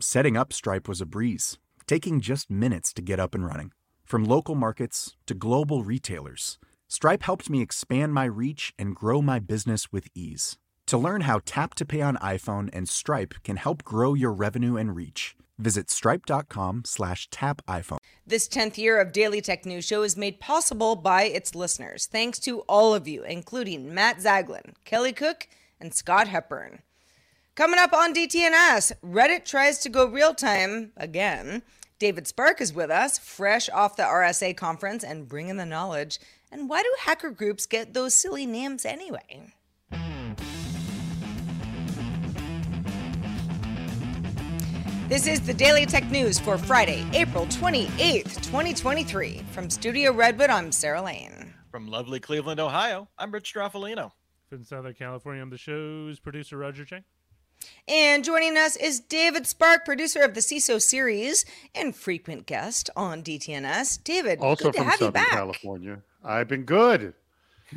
Setting up Stripe was a breeze, taking just minutes to get up and running. From local markets to global retailers, Stripe helped me expand my reach and grow my business with ease. To learn how Tap to Pay on iPhone and Stripe can help grow your revenue and reach, visit stripe.com slash tap iPhone. This 10th year of Daily Tech News Show is made possible by its listeners. Thanks to all of you, including Matt Zaglin, Kelly Cook, and Scott Hepburn. Coming up on DTNS, Reddit tries to go real time again. David Spark is with us, fresh off the RSA conference and bringing the knowledge. And why do hacker groups get those silly names anyway? This is the Daily Tech News for Friday, April 28th, 2023. From Studio Redwood, I'm Sarah Lane. From lovely Cleveland, Ohio, I'm Rich Stroffolino. From Southern California, I'm the show's producer, Roger Chang. And joining us is David Spark, producer of the CISO series and frequent guest on DTNS. David, also from Southern California. I've been good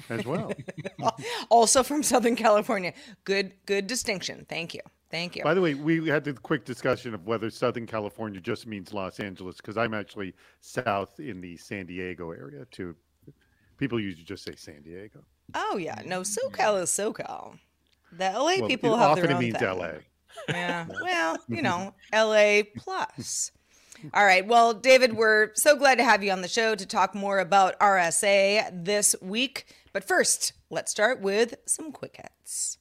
as well. also from Southern California. Good, good distinction. Thank you. Thank you. By the way, we had the quick discussion of whether Southern California just means Los Angeles because I'm actually south in the San Diego area too. People usually just say San Diego. Oh yeah, no, SoCal is SoCal. The LA well, people have often their own it means thing. LA. Yeah. Well, you know, LA plus. All right. Well, David, we're so glad to have you on the show to talk more about RSA this week. But first, let's start with some quick hits.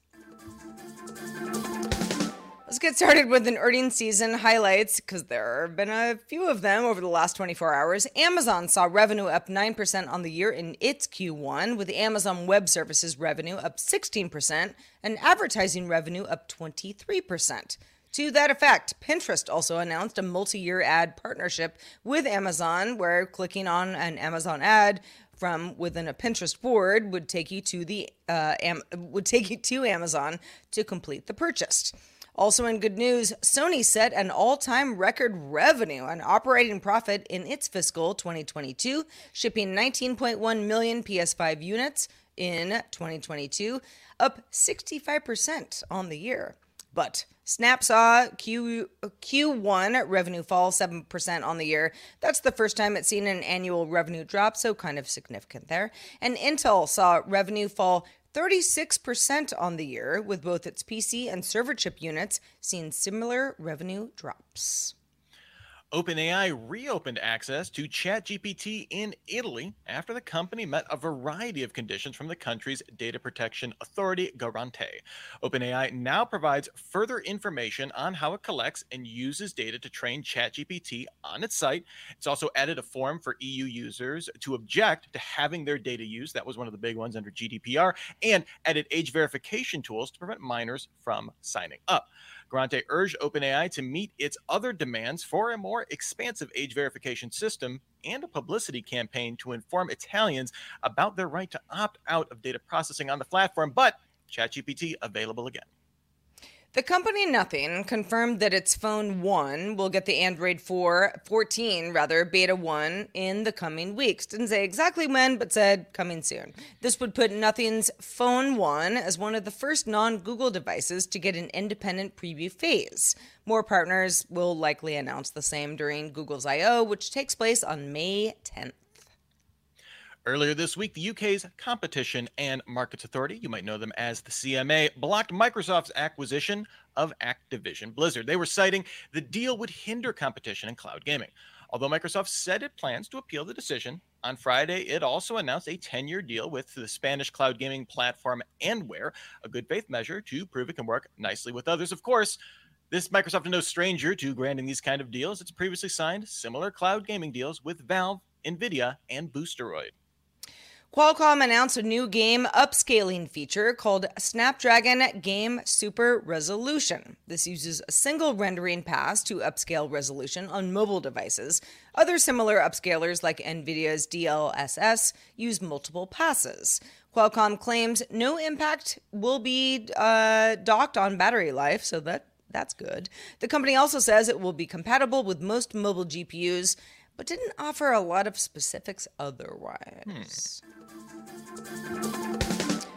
Let's get started with an earnings season highlights because there have been a few of them over the last 24 hours. Amazon saw revenue up 9% on the year in its Q1, with Amazon Web Services revenue up 16% and advertising revenue up 23%. To that effect, Pinterest also announced a multi year ad partnership with Amazon where clicking on an Amazon ad from within a Pinterest board would take you to the uh, Am- would take you to Amazon to complete the purchase. Also, in good news, Sony set an all time record revenue and operating profit in its fiscal 2022, shipping 19.1 million PS5 units in 2022, up 65% on the year. But Snap saw Q, Q1 revenue fall 7% on the year. That's the first time it's seen an annual revenue drop, so kind of significant there. And Intel saw revenue fall 36% on the year, with both its PC and server chip units seeing similar revenue drops. OpenAI reopened access to ChatGPT in Italy after the company met a variety of conditions from the country's data protection authority, Garante. OpenAI now provides further information on how it collects and uses data to train ChatGPT on its site. It's also added a form for EU users to object to having their data used. That was one of the big ones under GDPR, and added age verification tools to prevent minors from signing up. Garante urged OpenAI to meet its other demands for a more expansive age verification system and a publicity campaign to inform Italians about their right to opt out of data processing on the platform. But ChatGPT available again. The company Nothing confirmed that its phone 1 will get the Android 4 14 rather beta 1 in the coming weeks. Didn't say exactly when, but said coming soon. This would put Nothing's phone 1 as one of the first non-Google devices to get an independent preview phase. More partners will likely announce the same during Google's I/O, which takes place on May 10th. Earlier this week, the UK's Competition and Markets Authority, you might know them as the CMA, blocked Microsoft's acquisition of Activision Blizzard. They were citing the deal would hinder competition in cloud gaming. Although Microsoft said it plans to appeal the decision, on Friday it also announced a 10 year deal with the Spanish cloud gaming platform Nware, a good faith measure to prove it can work nicely with others. Of course, this Microsoft is no stranger to granting these kind of deals. It's previously signed similar cloud gaming deals with Valve, Nvidia, and Boosteroid. Qualcomm announced a new game upscaling feature called Snapdragon Game Super Resolution. This uses a single rendering pass to upscale resolution on mobile devices. Other similar upscalers, like NVIDIA's DLSS, use multiple passes. Qualcomm claims no impact will be uh, docked on battery life, so that that's good. The company also says it will be compatible with most mobile GPUs but didn't offer a lot of specifics otherwise. Hmm.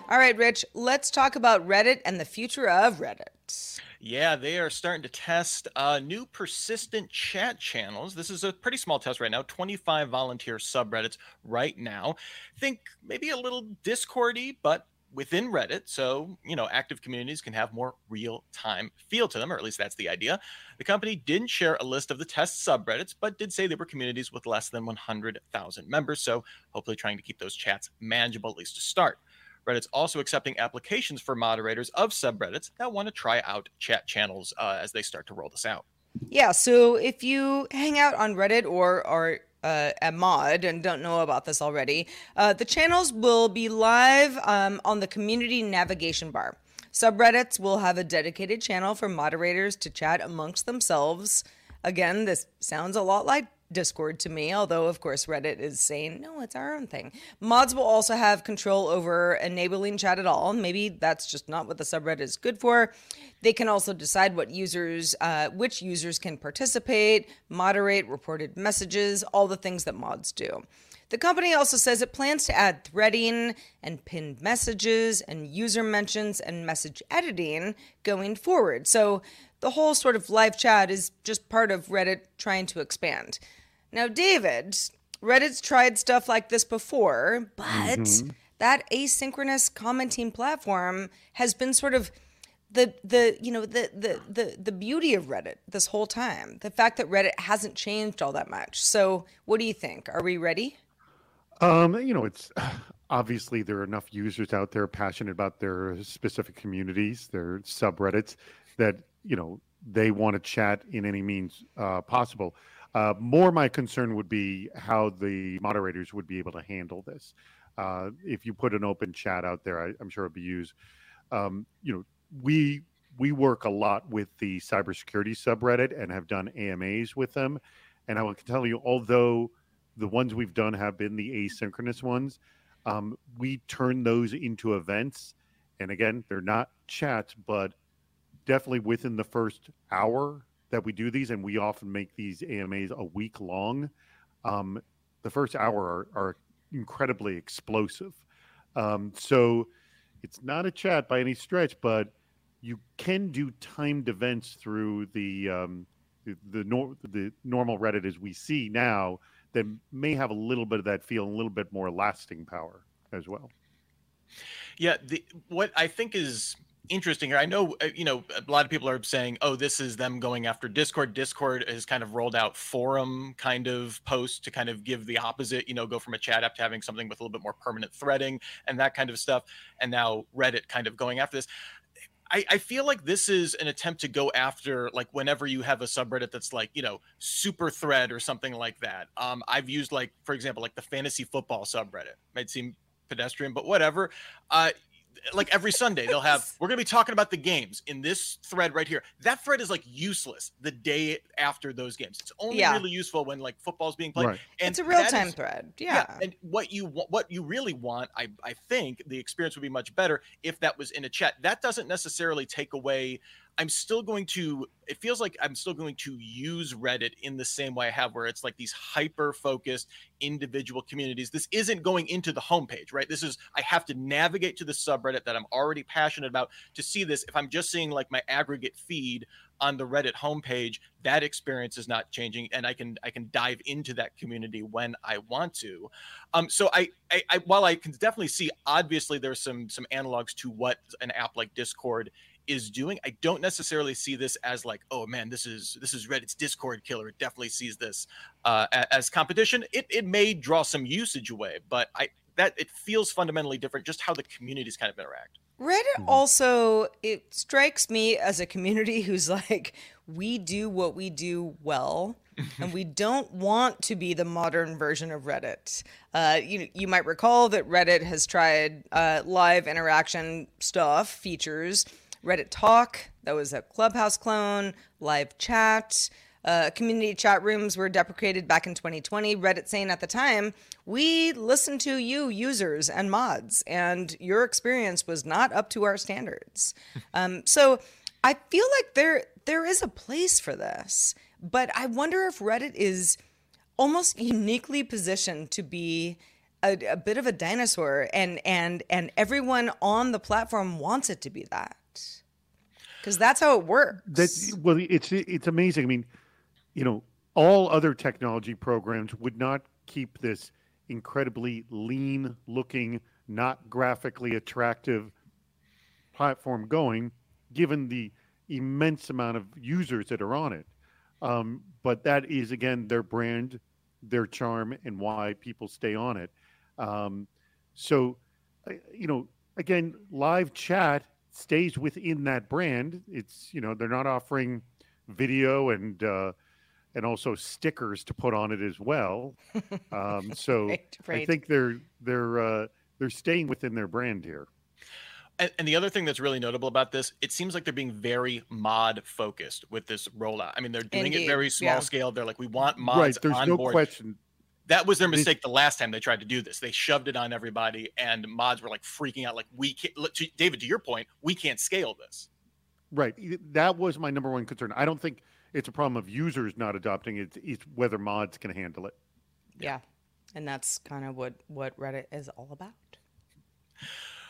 All right, Rich, let's talk about Reddit and the future of Reddit. Yeah, they are starting to test uh, new persistent chat channels. This is a pretty small test right now 25 volunteer subreddits right now. Think maybe a little Discordy, but within Reddit, so you know active communities can have more real-time feel to them, or at least that's the idea. The company didn't share a list of the test subreddits, but did say they were communities with less than 100,000 members. So hopefully, trying to keep those chats manageable at least to start. Reddit's also accepting applications for moderators of subreddits that want to try out chat channels uh, as they start to roll this out. Yeah, so if you hang out on Reddit or are uh, a mod and don't know about this already, uh, the channels will be live um, on the community navigation bar. Subreddits will have a dedicated channel for moderators to chat amongst themselves. Again, this sounds a lot like Discord to me, although, of course, Reddit is saying, no, it's our own thing. Mods will also have control over enabling chat at all. Maybe that's just not what the subreddit is good for. They can also decide what users, uh, which users can participate, moderate reported messages, all the things that mods do. The company also says it plans to add threading and pinned messages and user mentions and message editing going forward. So the whole sort of live chat is just part of Reddit trying to expand. Now, David, Reddit's tried stuff like this before, but mm-hmm. that asynchronous commenting platform has been sort of the the you know the, the the the beauty of Reddit this whole time. The fact that Reddit hasn't changed all that much. So, what do you think? Are we ready? Um, you know, it's obviously there are enough users out there passionate about their specific communities, their subreddits that you know they want to chat in any means uh, possible. Uh, more, my concern would be how the moderators would be able to handle this. Uh, if you put an open chat out there, I, am sure it'd be used. Um, you know, we we work a lot with the cybersecurity subreddit and have done AMAs with them. And I will tell you, although the ones we've done have been the asynchronous ones, um, we turn those into events. And again, they're not chats, but definitely within the first hour that we do these, and we often make these AMAs a week long. Um, the first hour are, are incredibly explosive. Um, so it's not a chat by any stretch, but you can do timed events through the um, the the, nor- the normal Reddit as we see now that may have a little bit of that feel, a little bit more lasting power as well. Yeah, the, what I think is interesting here. I know, uh, you know, a lot of people are saying, "Oh, this is them going after Discord." Discord has kind of rolled out forum kind of posts to kind of give the opposite, you know, go from a chat app to having something with a little bit more permanent threading and that kind of stuff. And now Reddit kind of going after this. I, I feel like this is an attempt to go after like whenever you have a subreddit that's like you know super thread or something like that. Um, I've used like for example like the fantasy football subreddit. Might seem pedestrian, but whatever. Uh, like every Sunday they'll have we're going to be talking about the games in this thread right here. That thread is like useless the day after those games. It's only yeah. really useful when like football's being played. Right. And it's a real time is, thread. Yeah. yeah. And what you what you really want, I I think the experience would be much better if that was in a chat. That doesn't necessarily take away I'm still going to, it feels like I'm still going to use Reddit in the same way I have, where it's like these hyper focused individual communities. This isn't going into the homepage, right? This is, I have to navigate to the subreddit that I'm already passionate about to see this. If I'm just seeing like my aggregate feed on the Reddit homepage, that experience is not changing, and I can I can dive into that community when I want to. Um, so I, I, I while I can definitely see, obviously there's some some analogs to what an app like Discord is doing. I don't necessarily see this as like, oh man, this is this is Reddit's Discord killer. It definitely sees this uh, as competition. It it may draw some usage away, but I that it feels fundamentally different. Just how the communities kind of interact. Reddit mm-hmm. also it strikes me as a community who's like, we do what we do well. and we don't want to be the modern version of Reddit. Uh, you you might recall that Reddit has tried uh, live interaction stuff features Reddit Talk, that was a Clubhouse clone, live chat. Uh, community chat rooms were deprecated back in 2020. Reddit saying at the time, we listened to you, users and mods, and your experience was not up to our standards. um, so I feel like there there is a place for this, but I wonder if Reddit is almost uniquely positioned to be a, a bit of a dinosaur, and and and everyone on the platform wants it to be that because that's how it works. That well, it's it's amazing. I mean, you know, all other technology programs would not keep this incredibly lean looking, not graphically attractive platform going, given the immense amount of users that are on it. Um, but that is again their brand, their charm, and why people stay on it. Um, so, you know, again, live chat stays within that brand. It's you know they're not offering video and uh, and also stickers to put on it as well. Um, so right, right. I think they're they're uh, they're staying within their brand here. And, and, the other thing that's really notable about this, it seems like they're being very mod focused with this rollout. I mean, they're doing Indeed. it very small yeah. scale. They're like, we want mods right. There's on no board. question that was their mistake the last time they tried to do this. They shoved it on everybody, and mods were like freaking out. Like we can't. David, to your point, we can't scale this. Right. That was my number one concern. I don't think it's a problem of users not adopting it. It's whether mods can handle it. Yeah, and that's kind of what what Reddit is all about.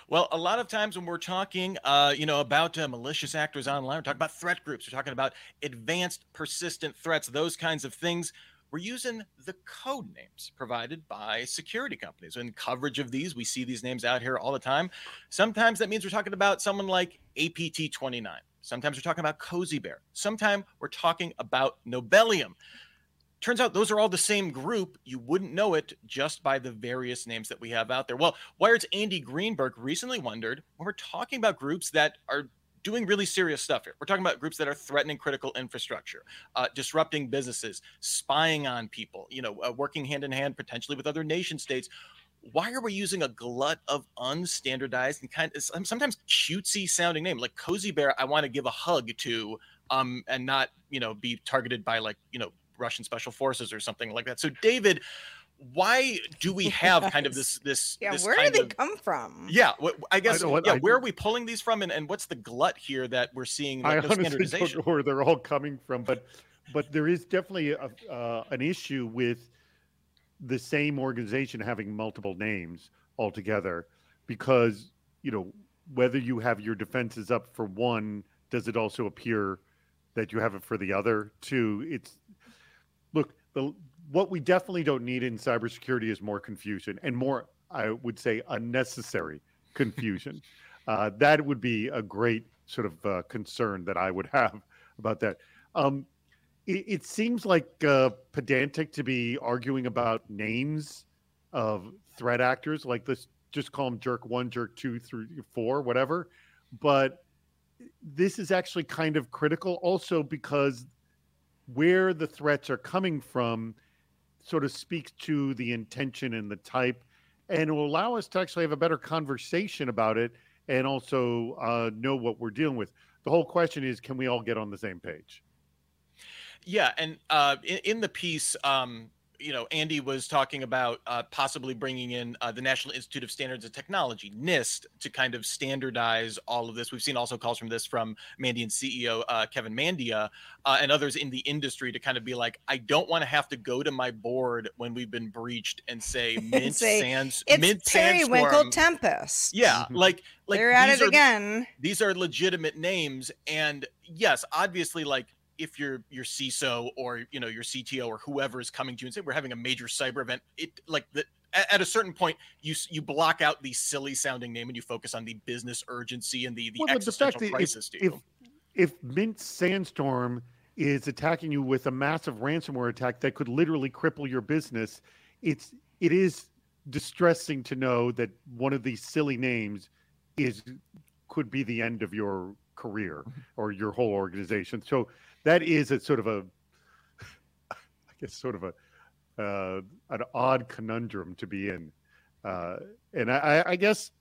Well, a lot of times when we're talking, uh, you know, about uh, malicious actors online, we're talking about threat groups. We're talking about advanced, persistent threats, those kinds of things we're using the code names provided by security companies. In coverage of these, we see these names out here all the time. Sometimes that means we're talking about someone like APT29. Sometimes we're talking about Cozy Bear. Sometimes we're talking about Nobelium. Turns out those are all the same group. You wouldn't know it just by the various names that we have out there. Well, Wired's Andy Greenberg recently wondered when we're talking about groups that are doing really serious stuff here. We're talking about groups that are threatening critical infrastructure, uh, disrupting businesses, spying on people, you know, uh, working hand in hand potentially with other nation states. Why are we using a glut of unstandardized and kind of sometimes cutesy sounding name like Cozy Bear? I want to give a hug to, um, and not you know be targeted by like you know Russian special forces or something like that. So David, why do we have kind of this this yeah this where do they of, come from yeah i guess I what, yeah I where do. are we pulling these from and, and what's the glut here that we're seeing like, i no honestly don't know where they're all coming from but but there is definitely a, uh, an issue with the same organization having multiple names altogether because you know whether you have your defenses up for one does it also appear that you have it for the other two it's look the what we definitely don't need in cybersecurity is more confusion and more, I would say, unnecessary confusion. uh, that would be a great sort of uh, concern that I would have about that. Um, it, it, seems like uh, pedantic to be arguing about names of threat actors, like this. Just call them jerk one, jerk two, three, four, whatever. But this is actually kind of critical, also because where the threats are coming from sort of speaks to the intention and the type and will allow us to actually have a better conversation about it and also uh, know what we're dealing with. The whole question is can we all get on the same page? Yeah. And uh, in, in, the piece, um, you know, Andy was talking about uh, possibly bringing in uh, the National Institute of Standards and Technology, NIST, to kind of standardize all of this. We've seen also calls from this from Mandiant CEO uh, Kevin Mandia uh, and others in the industry to kind of be like, I don't want to have to go to my board when we've been breached and say Mint Say, Sands, It's Mint Periwinkle. Tempest. Yeah, like like They're at it are- again. these are legitimate names and yes obviously like if you're your CISO or you know your CTO or whoever is coming to you and say we're having a major cyber event it like the at at a certain point you you block out the silly sounding name and you focus on the business urgency and the the Well, the existential if- crisis to if, you. if Mint Sandstorm is attacking you with a massive ransomware attack that could literally cripple your business, it's it is distressing to know that one of these silly names is could be the end of your career mm-hmm. or your whole organization. So that is a sort of a I guess sort of a uh, an odd conundrum to be in. Uh, and I, I- guess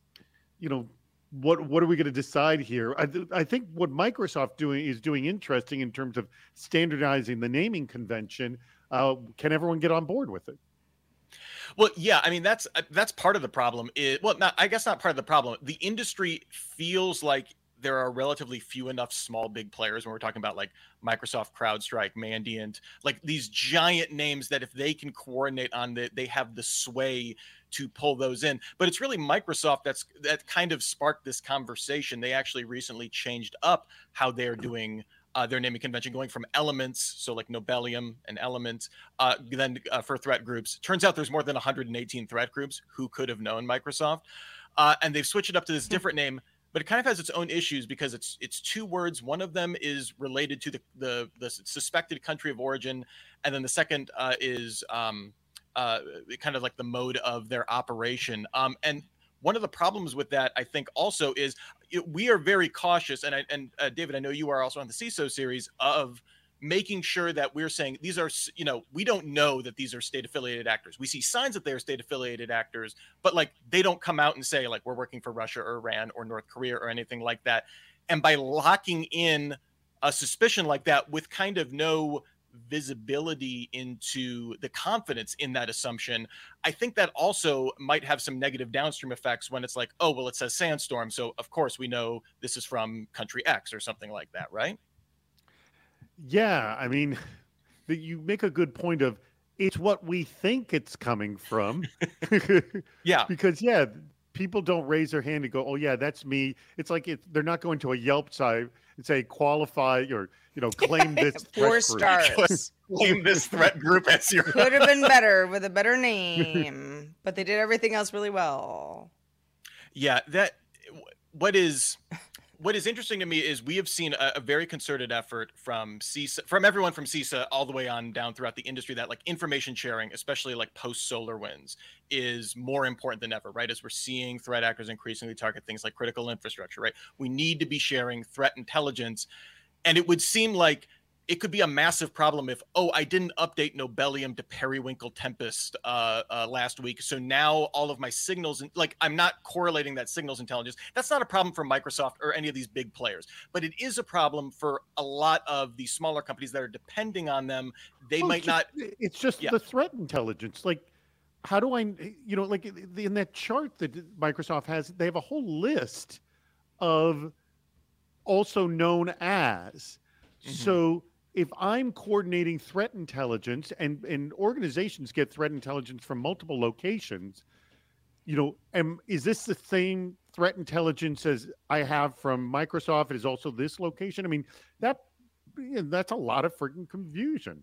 you know what what are we going to decide here? I, th- I think what Microsoft doing is doing interesting in terms of standardizing the naming convention. Uh, can everyone get on board with it? Well, yeah, I mean that's that's part of the problem. It, well, not I guess not part of the problem. The industry feels like there are relatively few enough small big players when we're talking about like Microsoft, CrowdStrike, Mandiant, like these giant names that if they can coordinate on that, they have the sway to pull those in. But it's really Microsoft that's that kind of sparked this conversation. They actually recently changed up how they're doing uh, their naming convention, going from elements, so like Nobelium and Element, uh, then uh, for threat groups. Turns out there's more than 118 threat groups. Who could have known Microsoft? Uh, and they've switched it up to this different name, but it kind of has its own issues because it's it's two words. One of them is related to the the, the suspected country of origin, and then the second uh, is um, uh, kind of like the mode of their operation. Um, and one of the problems with that, I think, also is we are very cautious. And I, and uh, David, I know you are also on the CISO series of making sure that we're saying these are, you know, we don't know that these are state affiliated actors. We see signs that they are state affiliated actors, but like they don't come out and say like we're working for Russia or Iran or North Korea or anything like that. And by locking in a suspicion like that with kind of no visibility into the confidence in that assumption, I think that also might have some negative downstream effects when it's like, oh, well, it says sandstorm. So, of course, we know this is from country X or something like that, right? Yeah, I mean, that you make a good point of it's what we think it's coming from. Yeah. because yeah, people don't raise their hand and go, "Oh yeah, that's me." It's like it, they're not going to a Yelp site and say qualify or you know claim this Four threat group." stars. Claim this threat group as your. Could have been better with a better name, but they did everything else really well. Yeah, that what is what is interesting to me is we have seen a, a very concerted effort from CISA, from everyone from CISA all the way on down throughout the industry that like information sharing, especially like post SolarWinds, is more important than ever, right? As we're seeing threat actors increasingly target things like critical infrastructure, right? We need to be sharing threat intelligence. And it would seem like it could be a massive problem if oh i didn't update nobelium to periwinkle tempest uh, uh, last week so now all of my signals and like i'm not correlating that signals intelligence that's not a problem for microsoft or any of these big players but it is a problem for a lot of the smaller companies that are depending on them they Well, might not It's just Yeah. the threat intelligence. Like, how do I, you know, like in that chart that Microsoft has, they have a whole list of also known as. Mhm. So if I'm coordinating threat intelligence and, and organizations get threat intelligence from multiple locations, you know, am, is this the same threat intelligence as I have from Microsoft? It is also this location. I mean, that that's a lot of freaking confusion.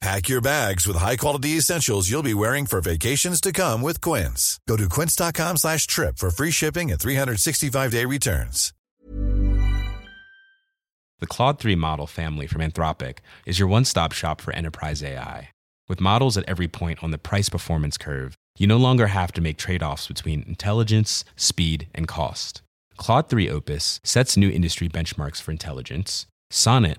Pack your bags with high-quality essentials you'll be wearing for vacations to come with Quince. Go to quince.com slash trip for free shipping and 365-day returns. The Claude 3 model family from Anthropic is your one stop shop for enterprise AI. With models at every point on the price performance curve, you no longer have to make trade offs between intelligence, speed, and cost. Claude 3 Opus sets new industry benchmarks for intelligence. Sonnet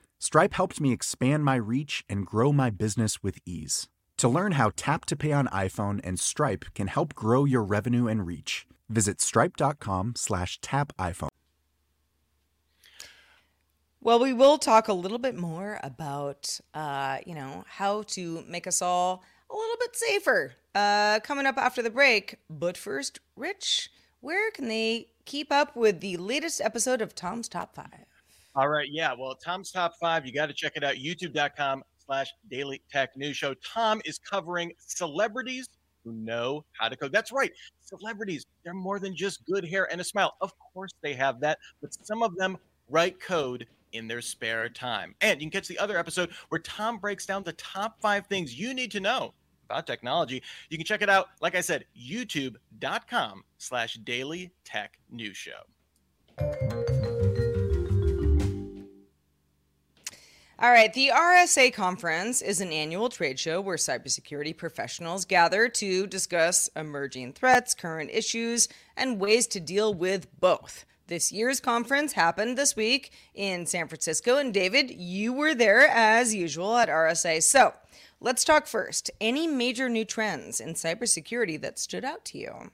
Stripe helped me expand my reach and grow my business with ease. To learn how Tap to Pay on iPhone and Stripe can help grow your revenue and reach, visit stripe.com slash tap iPhone. Well, we will talk a little bit more about, uh, you know, how to make us all a little bit safer uh, coming up after the break. But first, Rich, where can they keep up with the latest episode of Tom's Top 5? All right. Yeah. Well, Tom's Top 5, you got to check it out. YouTube.com slash Daily Tech News Show. Tom is covering celebrities who know how to code. That's right. Celebrities, they're more than just good hair and a smile. Of course, they have that, but some of them write code in their spare time. And you can catch the other episode where Tom breaks down the top five things you need to know about technology. You can check it out, like I said, youtube.com slash daily tech news show. All right, the RSA conference is an annual trade show where cybersecurity professionals gather to discuss emerging threats, current issues, and ways to deal with both. This year's conference happened this week in San Francisco, and David, you were there as usual at RSA. So let's talk first. Any major new trends in cybersecurity that stood out to you?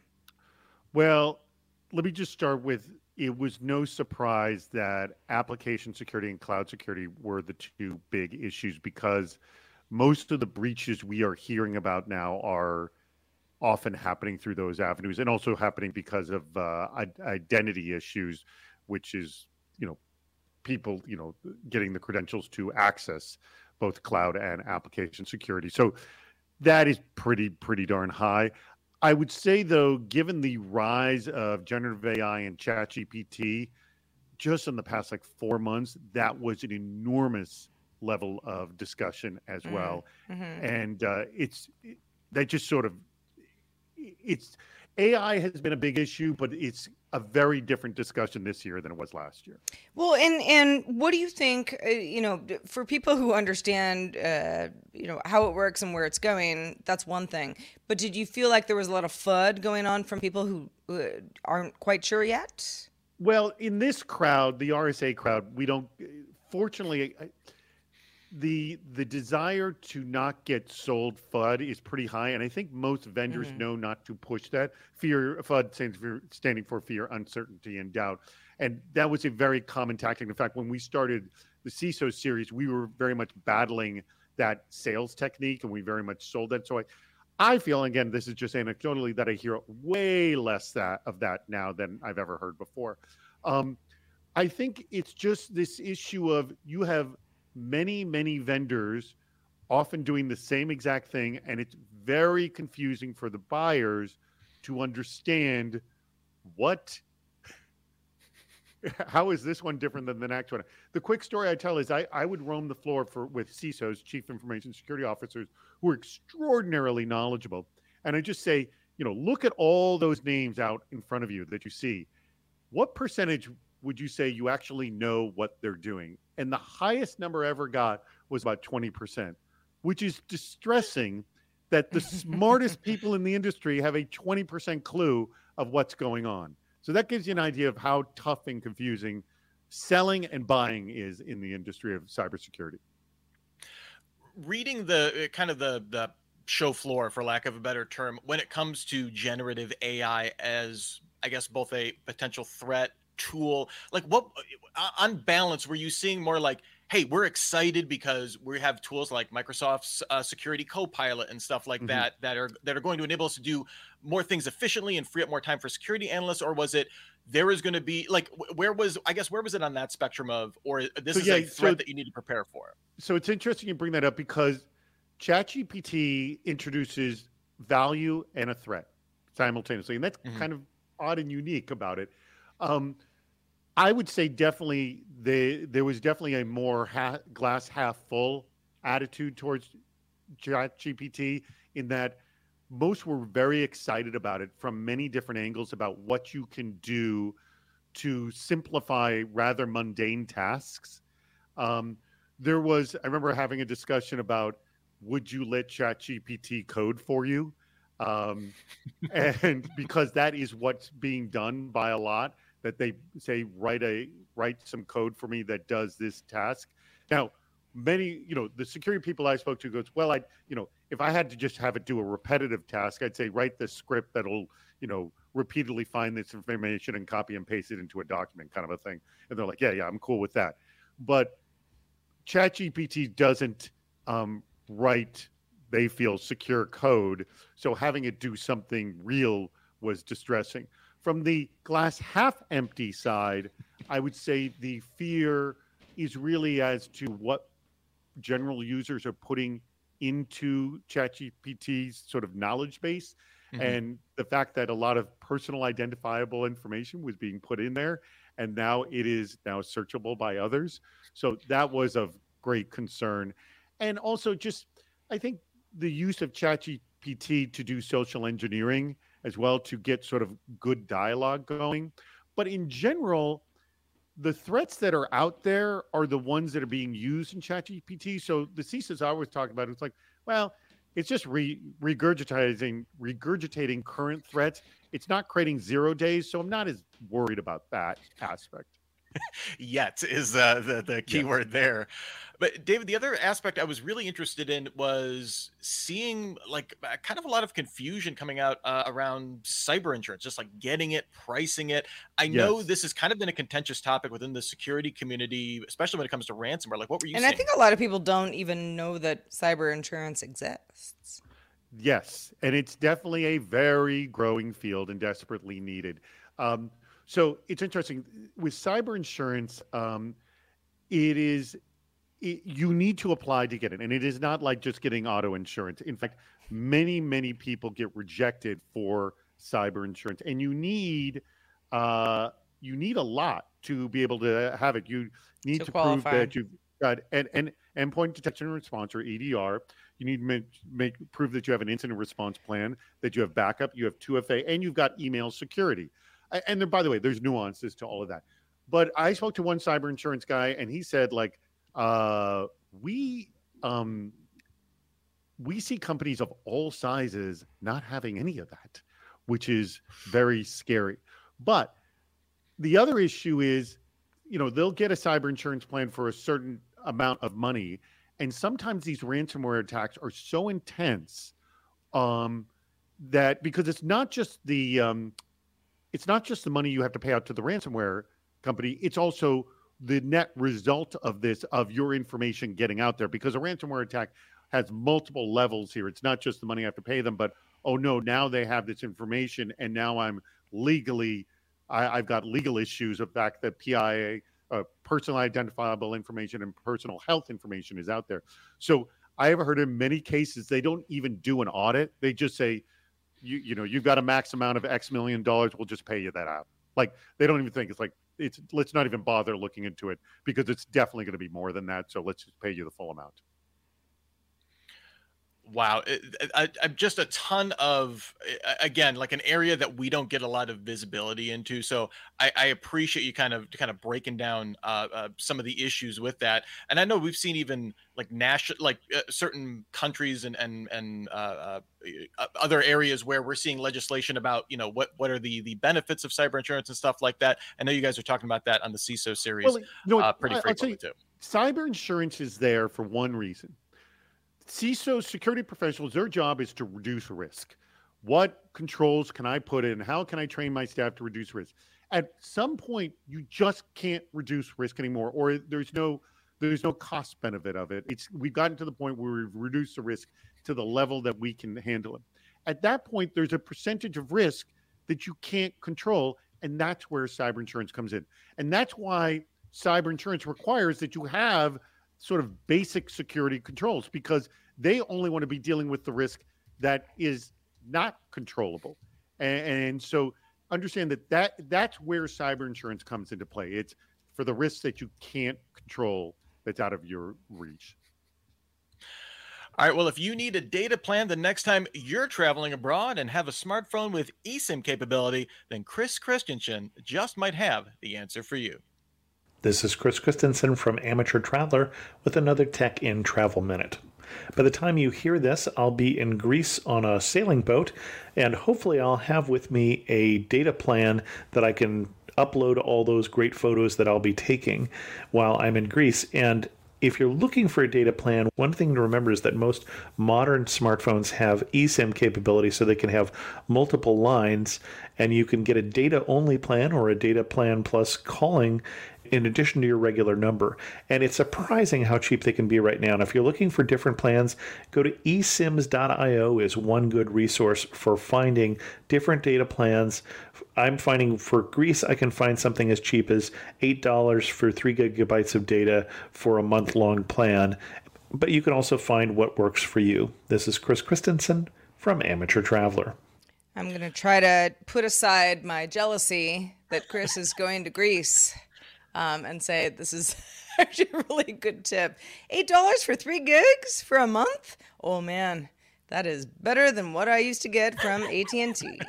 Well, let me just start with it was no surprise that application security and cloud security were the two big issues because most of the breaches we are hearing about now are often happening through those avenues and also happening because of uh, identity issues which is you know people you know getting the credentials to access both cloud and application security. So that is pretty pretty darn high I would say though, given the rise of generative AI and ChatGPT, just in the past like four months, that was an enormous level of discussion as mm-hmm. well, mm-hmm. and uh, it's it, that just sort of it's AI has been a big issue, but it's a very different discussion this year than it was last year. Well, and and what do you think? Uh, you know, for people who understand, uh, you know, how it works and where it's going, that's one thing. But did you feel like there was a lot of FUD going on from people who uh, aren't quite sure yet? Well, in this crowd, the RSA crowd, we don't. Fortunately, the the desire to not get sold FUD is pretty high, and I think most vendors mm-hmm. know not to push that. Fear FUD stands for standing for fear, uncertainty, and doubt, and that was a very common tactic. In fact, when we started the CISO series, we were very much battling that sales technique, and we very much sold that. So I, I feel again, this is just anecdotally that I hear way less that of that now than I've ever heard before. Um, I think it's just this issue of you have many, many vendors often doing the same exact thing. And it's very confusing for the buyers to understand what how is this one different than the next one? The quick story I tell is I, I would roam the floor for with CISOs, chief information security officers, who are extraordinarily knowledgeable. And I just say, you know, look at all those names out in front of you that you see. What percentage would you say you actually know what they're doing? And the highest number I ever got was about 20%, which is distressing that the smartest people in the industry have a 20% clue of what's going on. So that gives you an idea of how tough and confusing selling and buying is in the industry of cybersecurity. Reading the uh, kind of the the show floor for lack of a better term when it comes to generative AI as I guess both a potential threat tool like what uh, on balance were you seeing more like hey, we're excited because we have tools like Microsoft's uh, Security Copilot and stuff like mm-hmm. that that are that are going to enable us to do more things efficiently and free up more time for security analysts, or was it there is going to be like where was I guess where was it on that spectrum of or this so, is yeah, a threat so, that you need to prepare for? So it's interesting you bring that up because ChatGPT introduces value and a threat simultaneously, and that's mm-hmm. kind of odd and unique about it. Um, I would say definitely the, there was definitely a more ha- glass half full attitude towards ChatGPT in that most were very excited about it from many different angles about what you can do to simplify rather mundane tasks. Um, there was, I remember having a discussion about would you let ChatGPT code for you? Um, and because that is what's being done by a lot that they say write a write some code for me that does this task. Now, many you know the security people I spoke to goes, well, I you know if I had to just have it do a repetitive task, I'd say write the script that'll you know repeatedly find this information and copy and paste it into a document, kind of a thing. And they're like, yeah, yeah, I'm cool with that. But ChatGPT doesn't um, write they feel secure code, so having it do something real was distressing. From the glass half empty side, I would say the fear is really as to what general users are putting into ChatGPT's sort of knowledge base. Mm-hmm. And the fact that a lot of personal identifiable information was being put in there, and now it is now searchable by others. So that was of great concern. And also, just I think the use of ChatGPT to do social engineering as well to get sort of good dialogue going. But in general, the threats that are out there are the ones that are being used in ChatGPT. So the CISOs I always talk about it's like, well, it's just re- regurgitating regurgitating current threats. It's not creating zero days, so I'm not as worried about that aspect. Yet is uh, the the key word there. But David, the other aspect I was really interested in was seeing like uh, kind of a lot of confusion coming out uh, around cyber insurance, just like getting it, pricing it. I yes. know this has kind of been a contentious topic within the security community, especially when it comes to ransomware. Like, what were you? And saying? I think a lot of people don't even know that cyber insurance exists. Yes, and it's definitely a very growing field and desperately needed. Um, so it's interesting with cyber insurance. Um, it is it, you need to apply to get it, and it is not like just getting auto insurance. In fact, many many people get rejected for cyber insurance, and you need uh, you need a lot to be able to have it. You need to, to prove that you've got and and endpoint detection and response or EDR. You need to make, make prove that you have an incident response plan, that you have backup, you have 2FA, and you've got email security. And there, by the way, there's nuances to all of that. But I spoke to one cyber insurance guy, and he said like uh, we um, we see companies of all sizes not having any of that, which is very scary. But the other issue is, you know, they'll get a cyber insurance plan for a certain amount of money, and sometimes these ransomware attacks are so intense um, that because it's not just the um, it's not just the money you have to pay out to the ransomware company; it's also the net result of this of your information getting out there because a ransomware attack has multiple levels here. It's not just the money i have to pay them but oh no now they have this information and now i'm legally I, have got legal issues of fact that pia uh, personal identifiable information and personal health information is out there. So i have heard in many cases they don't even do an audit. They just say you you know you've got a max amount of x million dollars we'll just pay you that out like they don't even think it's like it's let's not even bother looking into it because it's definitely going to be more than that. So let's just pay you the full amount. Wow, I, I, just a ton of again like an area that we don't get a lot of visibility into. So I, I appreciate you kind of kind of breaking down uh, uh, some of the issues with that. And I know we've seen even like national like uh, certain countries and and and uh, uh, uh, other areas where we're seeing legislation about you know what what are the the benefits of cyber insurance and stuff like that. I know you guys are talking about that on the CISO series well, no, pretty frequently too. Cyber insurance is there for one reason CISO security professionals, their job is to reduce risk. What controls can I put in? How can I train my staff to reduce risk? At some point, you just can't reduce risk anymore, or there's no there's no cost benefit of it. It's we've gotten to the point where we've reduced the risk to the level that we can handle it. At that point, there's a percentage of risk that you can't control, and that's where cyber insurance comes in. And that's why cyber insurance requires that you have sort of basic security controls because they only want to be dealing with the risk that is not controllable. And, and so understand that, that that's where cyber insurance comes into play. It's for the risks that you can't control that's out of your reach. All right. Well, if you need a data plan the next time you're traveling abroad and have a smartphone with eSIM capability, then Chris Christensen just might have the answer for you. This is Chris Christensen from Amateur Traveler with another Tech in Travel Minute. By the time you hear this, I'll be in Greece on a sailing boat, and hopefully, I'll have with me a data plan that I can upload all those great photos that I'll be taking while I'm in Greece. And if you're looking for a data plan, one thing to remember is that most modern smartphones have eSIM capability so they can have multiple lines and you can get a data only plan or a data plan plus calling in addition to your regular number. And it's surprising how cheap they can be right now. And if you're looking for different plans, go to esims.io is one good resource for finding different data plans. I'm finding for Greece, I can find something as cheap as $8 for three gigabytes of data for a month long plan. But you can also find what works for you. This is Chris Christensen from Amateur Traveler. I'm going to try to put aside my jealousy that Chris is going to Greece um, and say this is actually a really good tip. Eight dollars for three gigs for a month. Oh man, that is better than what I used to get from AT and T.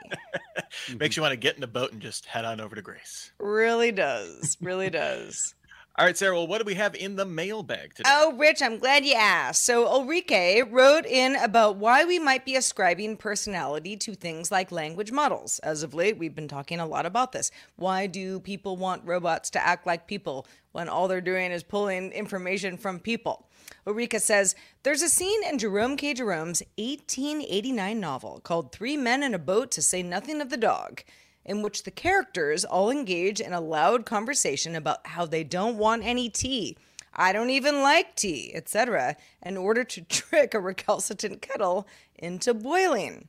Makes you want to get in the boat and just head on over to Greece. Really does. Really does. All right, Sarah. Well, what do we have in the mailbag today? Oh, Rich, I'm glad you asked. So, Ulrike wrote in about why we might be ascribing personality to things like language models. As of late, we've been talking a lot about this. Why do people want robots to act like people when all they're doing is pulling information from people? Ulrika says there's a scene in Jerome K. Jerome's 1889 novel called Three Men in a Boat to Say Nothing of the Dog in which the characters all engage in a loud conversation about how they don't want any tea. I don't even like tea, etc., in order to trick a recalcitrant kettle into boiling.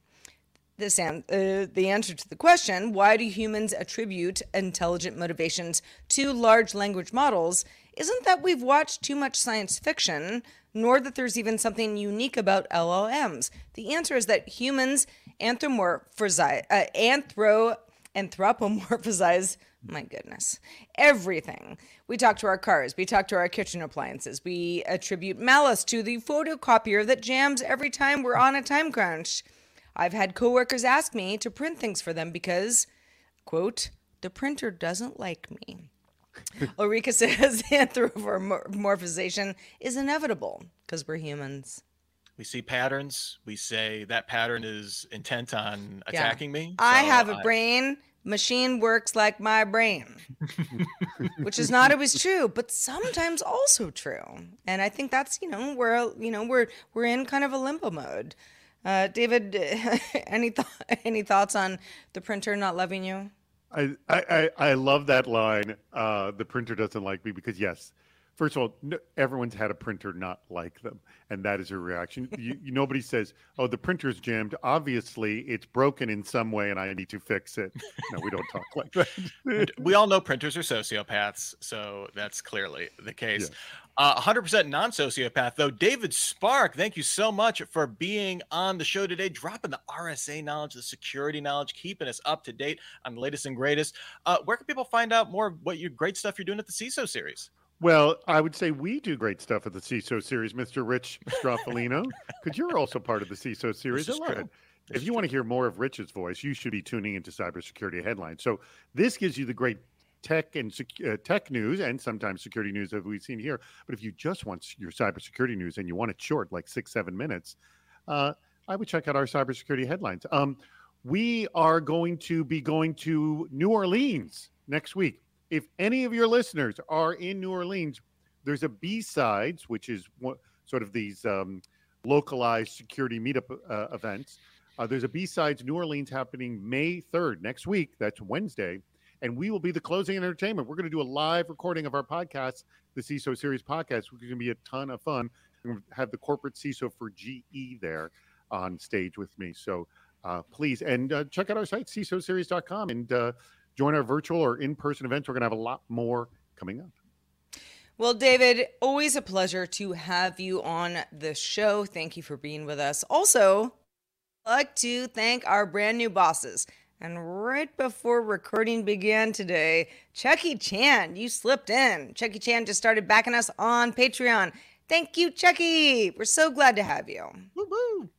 This an- uh, the answer to the question, why do humans attribute intelligent motivations to large language models, isn't that we've watched too much science fiction, nor that there's even something unique about LLMs. The answer is that humans anthropomorphize, uh, anthro anthropomorphize my goodness. Everything. We talk to our cars. We talk to our kitchen appliances. We attribute malice to the photocopier that jams every time we're on a time crunch. I've had coworkers ask me to print things for them because quote the printer doesn't like me. Ulrika says anthropomorphization is inevitable because we're humans we see patterns. We say that pattern is intent on attacking yeah. me. So I have a I... brain. Machine works like my brain, which is not always true, but sometimes also true. And I think that's you know we're you know we're we're in kind of a limbo mode. Uh, David, any th- any thoughts on the printer not loving you? I I, I love that line. Uh, the printer doesn't like me because yes, first of all, no, everyone's had a printer not like them, and that is a reaction. you, you, nobody says, "Oh, the printer's jammed." Obviously, it's broken in some way, and I need to fix it. No, we don't talk like that. we all know printers are sociopaths, so that's clearly the case. Uh, 100% non sociopath, though. David Spark, thank you so much for being on the show today, dropping the RSA knowledge, the security knowledge, keeping us up to date on the latest and greatest. Uh, where can people find out more what your great stuff you're doing at the CISO series? Well, I would say we do great stuff at the CISO series, Mr. Rich Stroffolino, because you're also part of the CISO series. I love true. it. This if you true. want to hear more of Rich's voice, you should be tuning into cybersecurity headlines. So this gives you the great tech and uh, tech news and sometimes security news that we've seen here. But if you just want your cybersecurity news and you want it short, like six, seven minutes, uh, I would check out our cybersecurity headlines. Um, we are going to be going to New Orleans next week if any of your listeners are in New Orleans, there's a B sides, which is sort of these um, localized security meetup uh, events. Uh, there's a B sides New Orleans happening May 3rd next week. That's Wednesday. and we will be the closing entertainment. We're going to do a live recording of our podcast, the CISO Series podcast, which is going to be a ton of fun. To have the corporate CISO for GE there on stage with me. So uh, please, and uh, check out our site, CISOseries.com, and uh, join our virtual or in person events. We're going to have a lot more coming up. Well, David, always a pleasure to have you on the show. Thank you for being with us. Also, I'd like to thank our brand new bosses. And right before recording began today, Chucky Chan, you slipped in. Chucky Chan just started backing us on Patreon. Thank you, Chucky. We're so glad to have you. Woo-woo.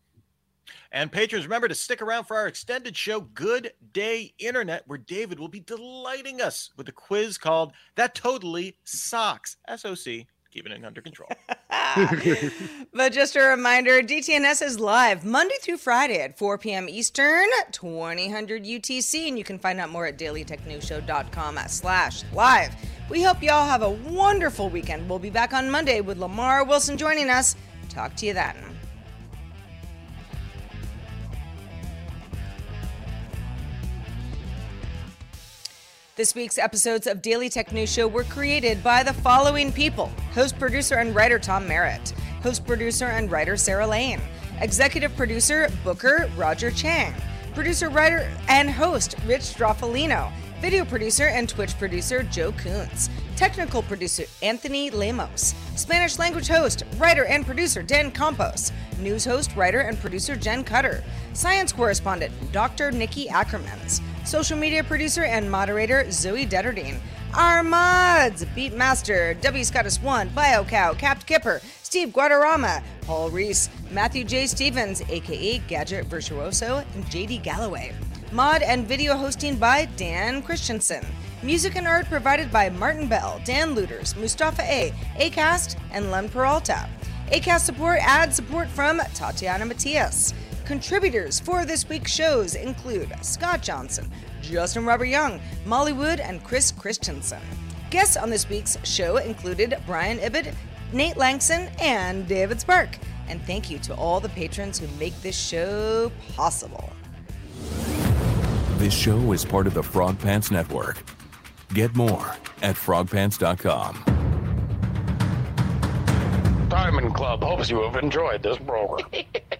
And patrons, remember to stick around for our extended show, Good Day Internet, where David will be delighting us with a quiz called That Totally Socks. SOC, keeping it under control. but just a reminder DTNS is live Monday through Friday at 4 p.m. Eastern, 2000 UTC, and you can find out more at dailytechnewsshow.com slash live. We hope y'all have a wonderful weekend. We'll be back on Monday with Lamar Wilson joining us. Talk to you then. This week's episodes of Daily Tech News Show were created by the following people. Host, producer, and writer Tom Merritt, host, producer, and writer Sarah Lane, executive producer Booker Roger Chang, producer, writer, and host Rich Stroffolino, video producer and Twitch producer Joe Coons, technical producer Anthony Lemos, Spanish language host, writer, and producer Dan Campos, news host, writer, and producer Jen Cutter, science correspondent Dr. Nikki Ackermans social media producer and moderator Zoe Detterdine. Our mods Beatmaster, W. Scottus One, BioCow, Capt Kipper, Steve Guadarrama, Paul Reese, Matthew J. Stevens, aka Gadget Virtuoso, and JD Galloway. Mod and video hosting by Dan Christensen. Music and art provided by Martin Bell, Dan Lueders, Mustafa A, Acast, and Len Peralta. Acast support ad support from Tatiana Matias. Contributors for this week's shows include Scott Johnson, Justin Robert Young, Molly Wood, and Chris Christensen. Guests on this week's show included Brian Ibbett, Nate Lanxon, and David Spark. And thank you to all the patrons who make this show possible. This show is part of the Frog Pants Network. Get more at frogpants.com. Diamond Club hopes you have enjoyed this program.